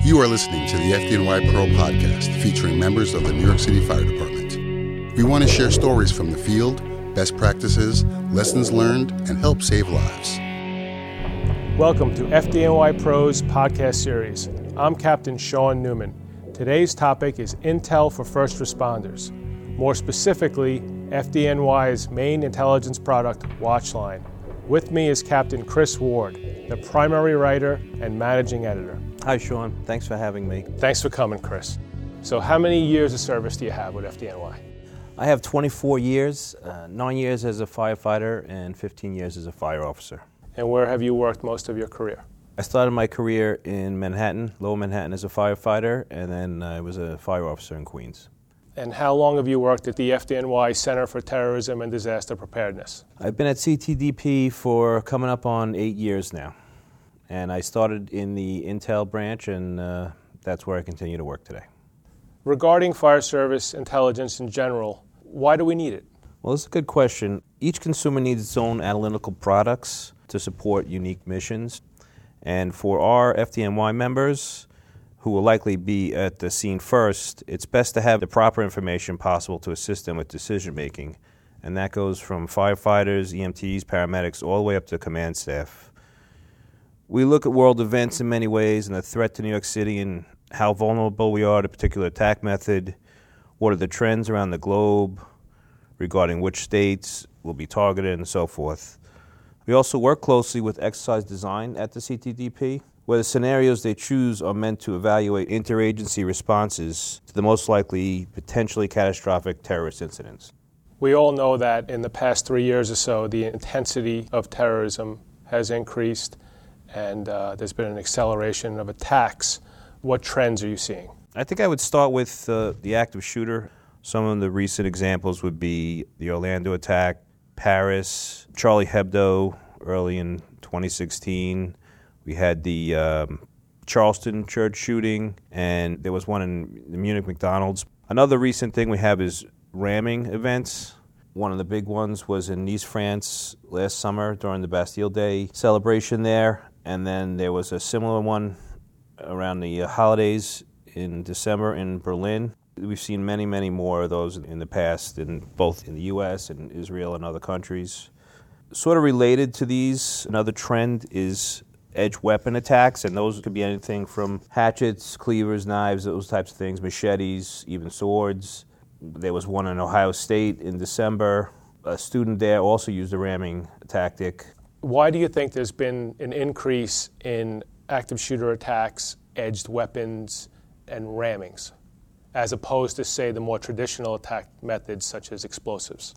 You are listening to the FDNY Pro podcast featuring members of the New York City Fire Department. We want to share stories from the field, best practices, lessons learned, and help save lives. Welcome to FDNY Pro's podcast series. I'm Captain Sean Newman. Today's topic is Intel for First Responders. More specifically, FDNY's main intelligence product, Watchline. With me is Captain Chris Ward, the primary writer and managing editor. Hi, Sean. Thanks for having me. Thanks for coming, Chris. So, how many years of service do you have with FDNY? I have 24 years, uh, nine years as a firefighter, and 15 years as a fire officer. And where have you worked most of your career? I started my career in Manhattan, Lower Manhattan, as a firefighter, and then I was a fire officer in Queens. And how long have you worked at the FDNY Center for Terrorism and Disaster Preparedness? I've been at CTDP for coming up on eight years now. And I started in the Intel branch, and uh, that's where I continue to work today. Regarding fire service intelligence in general, why do we need it? Well, it's a good question. Each consumer needs its own analytical products to support unique missions. And for our FDNY members, who will likely be at the scene first, it's best to have the proper information possible to assist them with decision making. And that goes from firefighters, EMTs, paramedics, all the way up to command staff. We look at world events in many ways and the threat to New York City and how vulnerable we are to a particular attack method. What are the trends around the globe regarding which states will be targeted and so forth. We also work closely with exercise design at the CTDP where the scenarios they choose are meant to evaluate interagency responses to the most likely potentially catastrophic terrorist incidents. We all know that in the past three years or so, the intensity of terrorism has increased and uh, there's been an acceleration of attacks. What trends are you seeing? I think I would start with uh, the active shooter. Some of the recent examples would be the Orlando attack, Paris, Charlie Hebdo early in 2016, we had the um, Charleston church shooting, and there was one in the Munich McDonald's. Another recent thing we have is ramming events. One of the big ones was in Nice, France last summer during the Bastille Day celebration there. And then there was a similar one around the holidays in December in Berlin. We've seen many, many more of those in the past, in both in the U.S. and Israel and other countries. Sort of related to these, another trend is edge weapon attacks, and those could be anything from hatchets, cleavers, knives, those types of things, machetes, even swords. There was one in Ohio State in December. A student there also used a ramming tactic. Why do you think there's been an increase in active shooter attacks, edged weapons, and rammings, as opposed to, say, the more traditional attack methods such as explosives?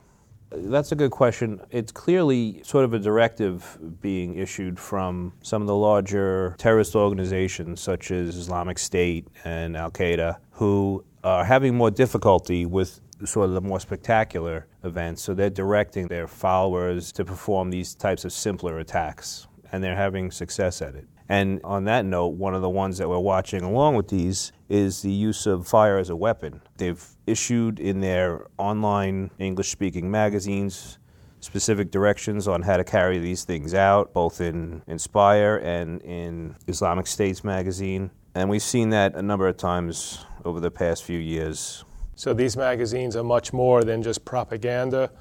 That's a good question. It's clearly sort of a directive being issued from some of the larger terrorist organizations, such as Islamic State and Al Qaeda, who are having more difficulty with sort of the more spectacular events. So they're directing their followers to perform these types of simpler attacks, and they're having success at it. And on that note, one of the ones that we're watching along with these is the use of fire as a weapon. They've issued in their online English speaking magazines specific directions on how to carry these things out, both in Inspire and in Islamic States magazine. And we've seen that a number of times over the past few years. So these magazines are much more than just propaganda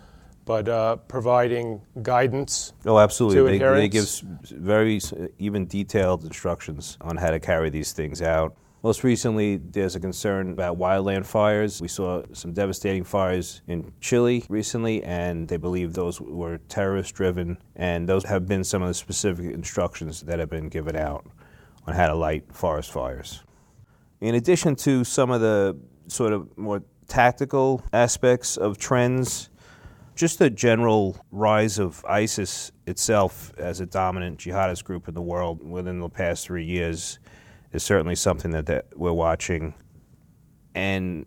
but uh, providing guidance. Oh, absolutely. They, they, give very even detailed instructions on how to carry these things out. Most recently, there's a concern about wildland fires. We saw some devastating fires in Chile recently, and they believe those were terrorist driven. And those have been some of the specific instructions that have been given out on how to light forest fires. In addition to some of the sort of more tactical aspects of trends, just the general rise of ISIS itself as a dominant jihadist group in the world within the past three years is certainly something that, that we're watching. And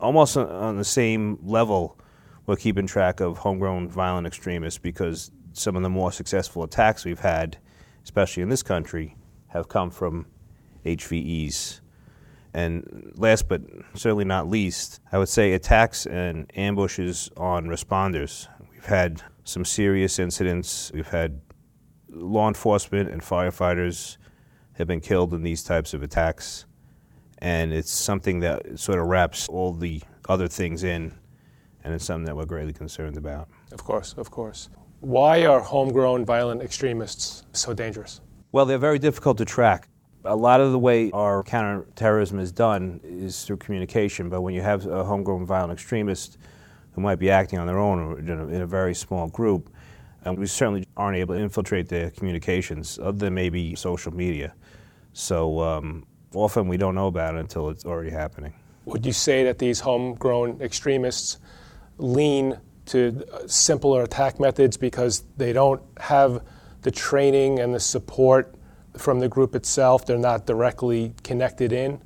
almost on the same level, we're keeping track of homegrown violent extremists because some of the more successful attacks we've had, especially in this country, have come from HVEs. And last but certainly not least, I would say attacks and ambushes on responders. We've had some serious incidents. We've had law enforcement and firefighters have been killed in these types of attacks. And it's something that sort of wraps all the other things in, and it's something that we're greatly concerned about. Of course, of course. Why are homegrown violent extremists so dangerous? Well, they're very difficult to track. A lot of the way our counterterrorism is done is through communication, but when you have a homegrown violent extremist who might be acting on their own or in a very small group, and we certainly aren't able to infiltrate their communications other than maybe social media. So um, often we don't know about it until it's already happening. Would you say that these homegrown extremists lean to simpler attack methods because they don't have the training and the support from the group itself? They're not directly connected in?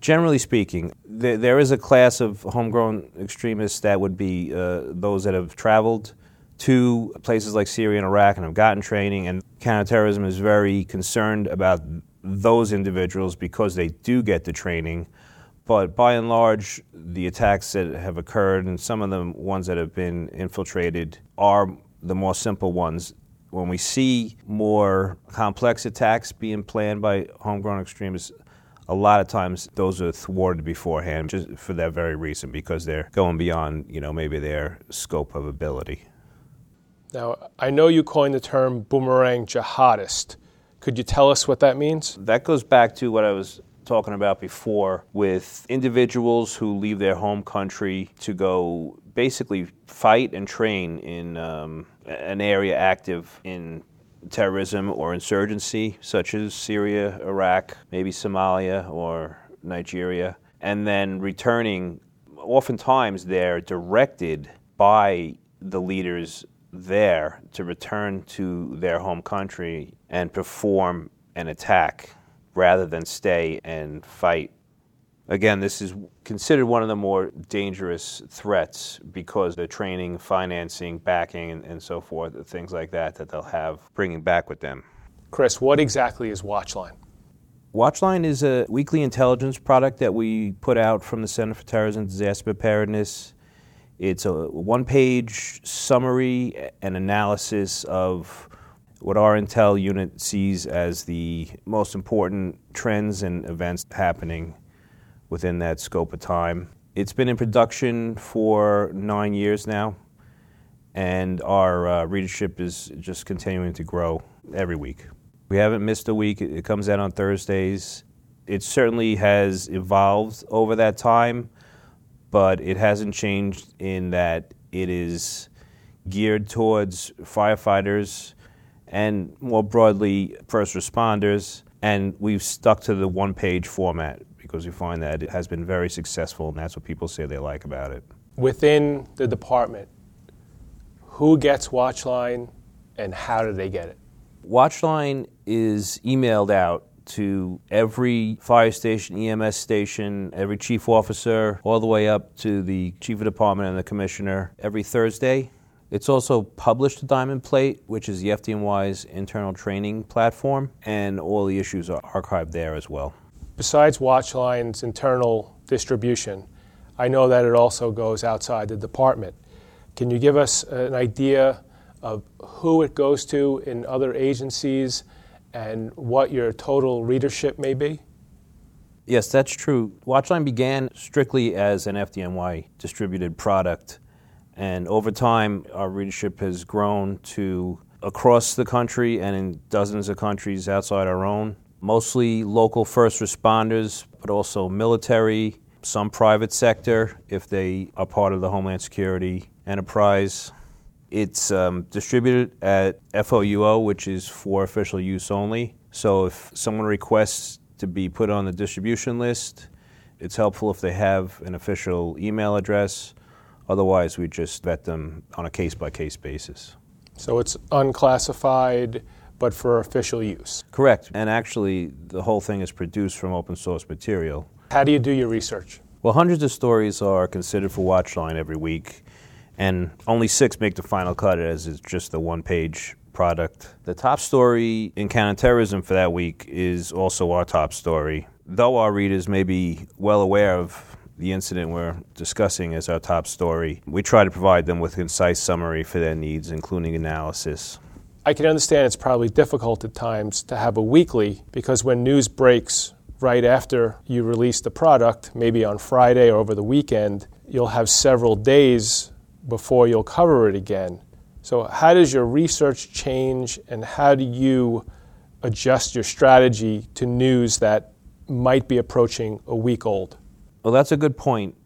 Generally speaking, there, there is a class of homegrown extremists that would be uh, those that have traveled to places like Syria and Iraq and have gotten training, and counterterrorism is very concerned about those individuals because they do get the training. But by and large, the attacks that have occurred and some of the ones that have been infiltrated are the more simple ones. When we see more complex attacks being planned by homegrown extremists, a lot of times those are thwarted beforehand just for that very reason because they're going beyond, you know, maybe their scope of ability. Now, I know you coined the term boomerang jihadist. Could you tell us what that means? That goes back to what I was talking about before with individuals who leave their home country to go basically fight and train in um, an area active in terrorism or insurgency, such as Syria, Iraq, maybe Somalia or Nigeria, and then returning. Oftentimes, they're directed by the leaders there to return to their home country and perform an attack rather than stay and fight. Again, this is considered one of the more dangerous threats because the training, financing, backing, and, and so forth, things like that, that they'll have bringing back with them. Chris, what exactly is Watchline? Watchline is a weekly intelligence product that we put out from the Center for Terrorism and Disaster Preparedness. It's a one page summary and analysis of what our intel unit sees as the most important trends and events happening within that scope of time. It's been in production for nine years now, and our uh, readership is just continuing to grow every week. We haven't missed a week. It comes out on Thursdays. It certainly has evolved over that time but it hasn't changed in that it is geared towards firefighters and more broadly first responders. And we've stuck to the one page format because we find that it has been very successful, and that's what people say they like about it. Within the department, who gets Watchline and how do they get it? Watchline is emailed out to every fire station, EMS station, every chief officer, all the way up to the chief of department and the commissioner every Thursday. It's also published to Diamond Plate, which is the FDNY's internal training platform, and all the issues are archived there as well. Besides Watchline's internal distribution, I know that it also goes outside the department. Can you give us an idea of who it goes to in other agencies and what your total readership may be? Yes, that's true. Watchline began strictly as an FDNY distributed product, and over time, our readership has grown to across the country and in dozens of countries outside our own. Mostly local first responders, but also military, some private sector if they are part of the Homeland Security enterprise. It's um, distributed at FOUO, which is for official use only. So if someone requests to be put on the distribution list, it's helpful if they have an official email address. Otherwise, we just vet them on a case by case basis. So it's unclassified, but for official use? Correct. And actually, the whole thing is produced from open source material. How do you do your research? Well, hundreds of stories are considered for Watchline every week and only six make the final cut as it's just the one page product. The top story in counterterrorism for that week is also our top story. Though our readers may be well aware of the incident we're discussing as our top story, we try to provide them with a concise summary for their needs, including analysis. I can understand it's probably difficult at times to have a weekly because when news breaks right after you release the product, maybe on Friday or over the weekend, you'll have several days before you'll cover it again. So, how does your research change and how do you adjust your strategy to news that might be approaching a week old? Well, that's a good point.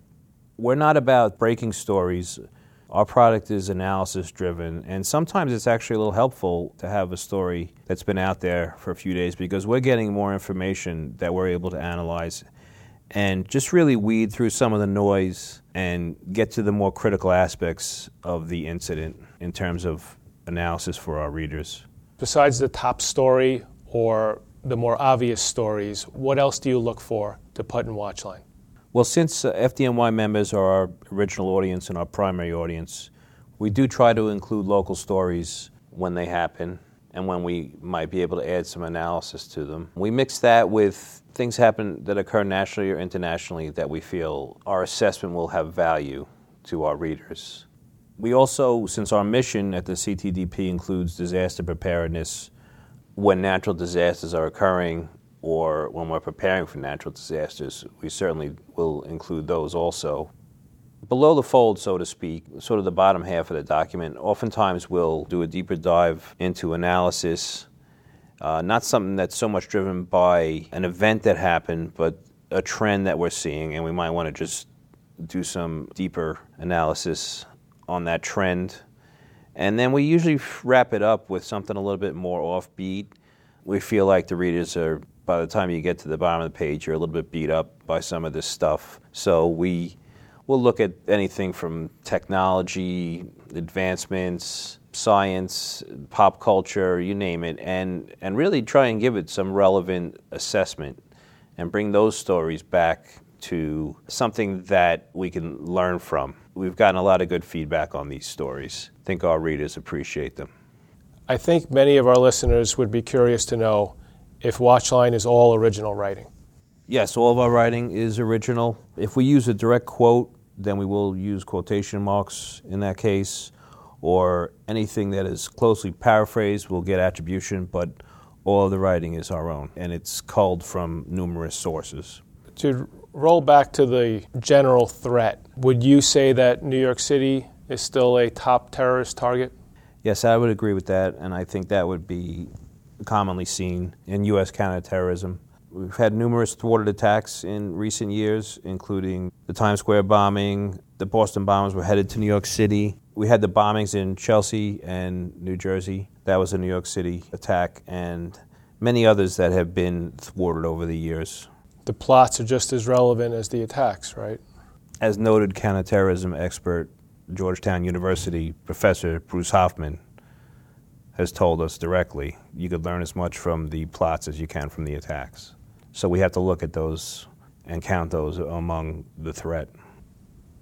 We're not about breaking stories. Our product is analysis driven, and sometimes it's actually a little helpful to have a story that's been out there for a few days because we're getting more information that we're able to analyze and just really weed through some of the noise and get to the more critical aspects of the incident in terms of analysis for our readers. Besides the top story or the more obvious stories, what else do you look for to put in Watchline? Well, since uh, FDNY members are our original audience and our primary audience, we do try to include local stories when they happen and when we might be able to add some analysis to them. We mix that with things happen that occur nationally or internationally that we feel our assessment will have value to our readers. We also, since our mission at the CTDP includes disaster preparedness when natural disasters are occurring or when we're preparing for natural disasters, we certainly will include those also. Below the fold, so to speak, sort of the bottom half of the document, oftentimes we'll do a deeper dive into analysis, uh, not something that's so much driven by an event that happened, but a trend that we're seeing, and we might want to just do some deeper analysis on that trend. And then we usually wrap it up with something a little bit more offbeat. We feel like the readers are by the time you get to the bottom of the page, you're a little bit beat up by some of this stuff. So we will look at anything from technology, advancements, science, pop culture, you name it, and, and really try and give it some relevant assessment and bring those stories back to something that we can learn from. We've gotten a lot of good feedback on these stories. I think our readers appreciate them. I think many of our listeners would be curious to know if Watchline is all original writing? Yes, all of our writing is original. If we use a direct quote, then we will use quotation marks in that case, or anything that is closely paraphrased will get attribution, but all of the writing is our own, and it's culled from numerous sources. To roll back to the general threat, would you say that New York City is still a top terrorist target? Yes, I would agree with that, and I think that would be commonly seen in U.S. counterterrorism. We've had numerous thwarted attacks in recent years, including the Times Square bombing. The Boston bombers were headed to New York City. We had the bombings in Chelsea and New Jersey. That was a New York City attack, and many others that have been thwarted over the years. The plots are just as relevant as the attacks, right? As noted counterterrorism expert, Georgetown University professor Bruce Hoffman has told us directly you could learn as much from the plots as you can from the attacks. So we have to look at those and count those among the threat.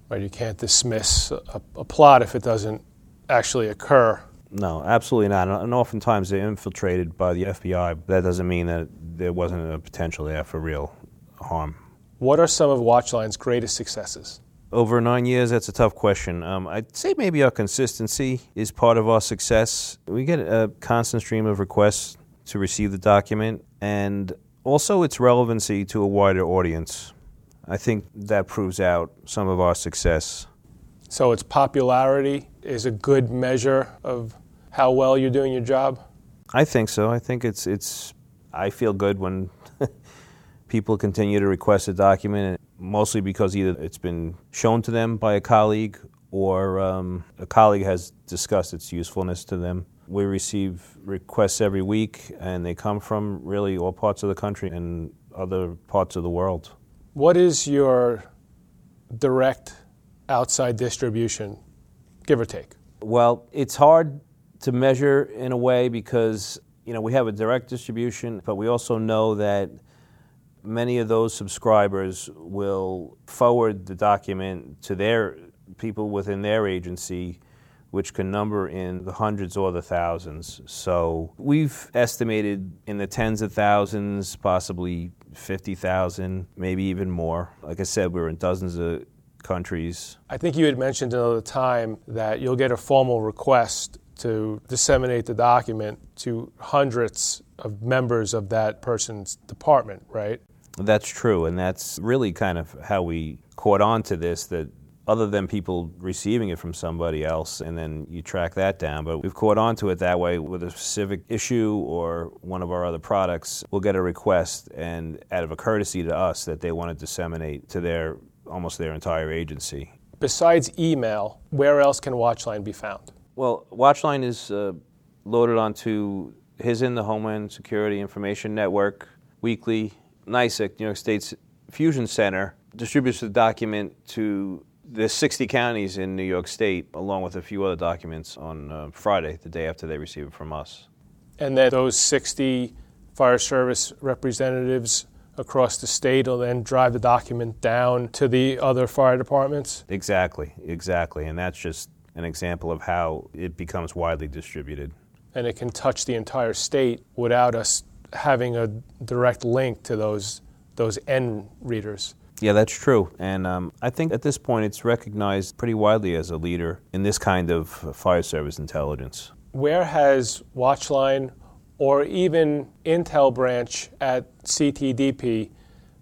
Right, you can't dismiss a, a plot if it doesn't actually occur. No, absolutely not. And oftentimes they're infiltrated by the FBI. But That doesn't mean that there wasn't a potential there for real harm. What are some of Watchline's greatest successes? Over nine years, that's a tough question. Um, I'd say maybe our consistency is part of our success. We get a constant stream of requests to receive the document, and also its relevancy to a wider audience. I think that proves out some of our success. So, its popularity is a good measure of how well you're doing your job? I think so. I think it's, it's I feel good when people continue to request a document mostly because either it's been shown to them by a colleague or um, a colleague has discussed its usefulness to them. We receive requests every week, and they come from really all parts of the country and other parts of the world. What is your direct outside distribution, give or take? Well, it's hard to measure in a way because you know we have a direct distribution, but we also know that many of those subscribers will forward the document to their people within their agency, which can number in the hundreds or the thousands. So we've estimated in the tens of thousands, possibly 50,000, maybe even more. Like I said, we're in dozens of countries. I think you had mentioned another time that you'll get a formal request to disseminate the document to hundreds of members of that person's department, right? That's true, and that's really kind of how we caught on to this that other than people receiving it from somebody else and then you track that down. But we've caught on to it that way with a specific issue or one of our other products. We'll get a request, and out of a courtesy to us, that they want to disseminate to their almost their entire agency. Besides email, where else can Watchline be found? Well, Watchline is uh, loaded onto HSIN the Homeland Security Information Network weekly. NYSIC, New York State's Fusion Center, distributes the document to the 60 counties in New York State, along with a few other documents, on uh, Friday, the day after they receive it from us. And then those 60 fire service representatives across the state will then drive the document down to the other fire departments? Exactly, exactly. And that's just an example of how it becomes widely distributed. And it can touch the entire state without us having a direct link to those, those end readers. Yeah, that's true. And um, I think at this point it's recognized pretty widely as a leader in this kind of fire service intelligence. Where has Watchline or even Intel branch at CTDP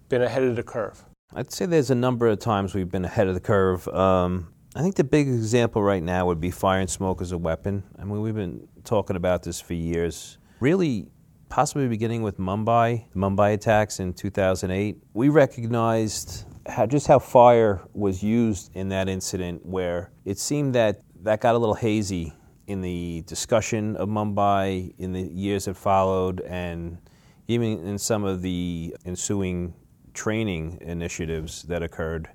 been ahead of the curve? I'd say there's a number of times we've been ahead of the curve. Um, I think the big example right now would be fire and smoke as a weapon. I mean, we've been talking about this for years. Really, possibly beginning with Mumbai, the Mumbai attacks in 2008. We recognized how, just how fire was used in that incident, where it seemed that that got a little hazy in the discussion of Mumbai in the years that followed, and even in some of the ensuing training initiatives that occurred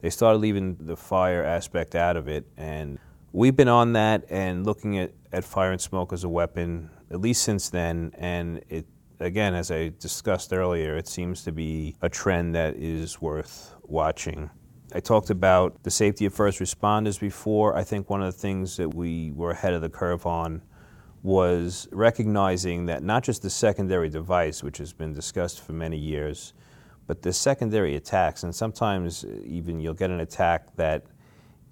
they started leaving the fire aspect out of it. And we've been on that and looking at, at fire and smoke as a weapon at least since then. And it, again, as I discussed earlier, it seems to be a trend that is worth watching. I talked about the safety of first responders before. I think one of the things that we were ahead of the curve on was recognizing that not just the secondary device, which has been discussed for many years, but the secondary attacks, and sometimes uh, even you'll get an attack that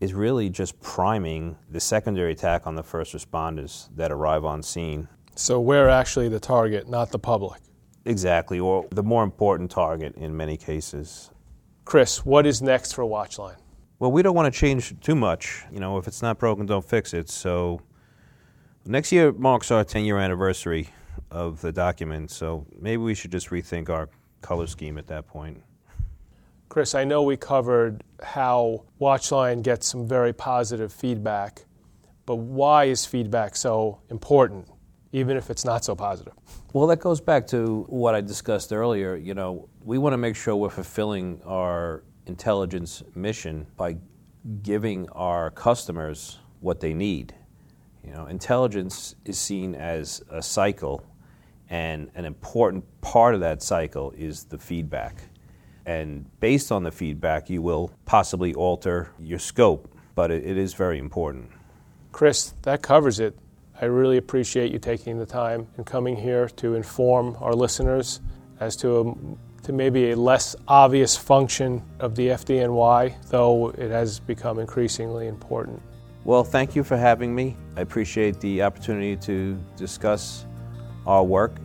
is really just priming the secondary attack on the first responders that arrive on scene. So we're actually the target, not the public. Exactly, or the more important target in many cases. Chris, what is next for Watchline? Well, we don't want to change too much. You know, if it's not broken, don't fix it. So next year marks our 10 year anniversary of the document, so maybe we should just rethink our color scheme at that point. Chris, I know we covered how Watchline gets some very positive feedback, but why is feedback so important, even if it's not so positive? Well, that goes back to what I discussed earlier. You know, we want to make sure we're fulfilling our intelligence mission by giving our customers what they need. You know, intelligence is seen as a cycle and an important part of that cycle is the feedback. And based on the feedback, you will possibly alter your scope, but it, is very important. Chris, that covers it. I really appreciate you taking the time and coming here to inform our listeners as to, a, to maybe a less obvious function of the FDNY, though it has become increasingly important. Well, thank you for having me. I appreciate the opportunity to discuss our work.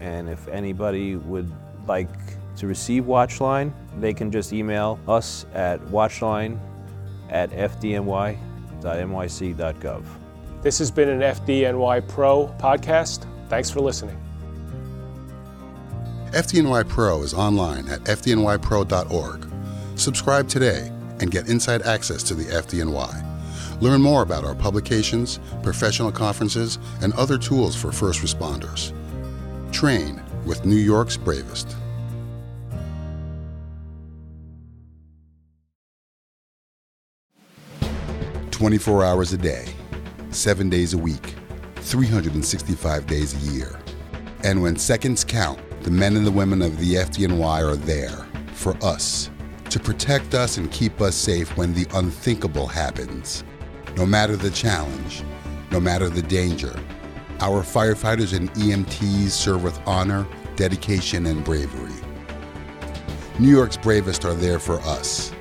And if anybody would like to receive Watchline, they can just email us at watchline at fdny.nyc.gov. This has been an FDNY Pro podcast. Thanks for listening. FDNY Pro is online at fdnypro.org. Subscribe today and get inside access to the FDNY. Learn more about our publications, professional conferences, and other tools for first responders. Train with New York's bravest. Twenty-four hours a day, seven days a week, 365 days a year. And when seconds count, the men and the women of the FDNY are there for us to protect us and keep us safe when the unthinkable happens. No matter the challenge, no matter the danger, our firefighters and EMTs serve with honor, dedication, and bravery. New York's bravest are there for us.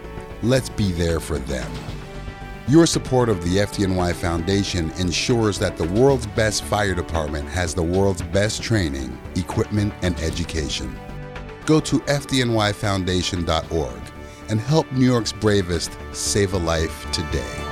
Let's be there for them. Your support of the FDNY Foundation ensures that the world's best fire department has the world's best training, equipment, and education. Go to FDNYFoundation.org and help New York's bravest save a life today.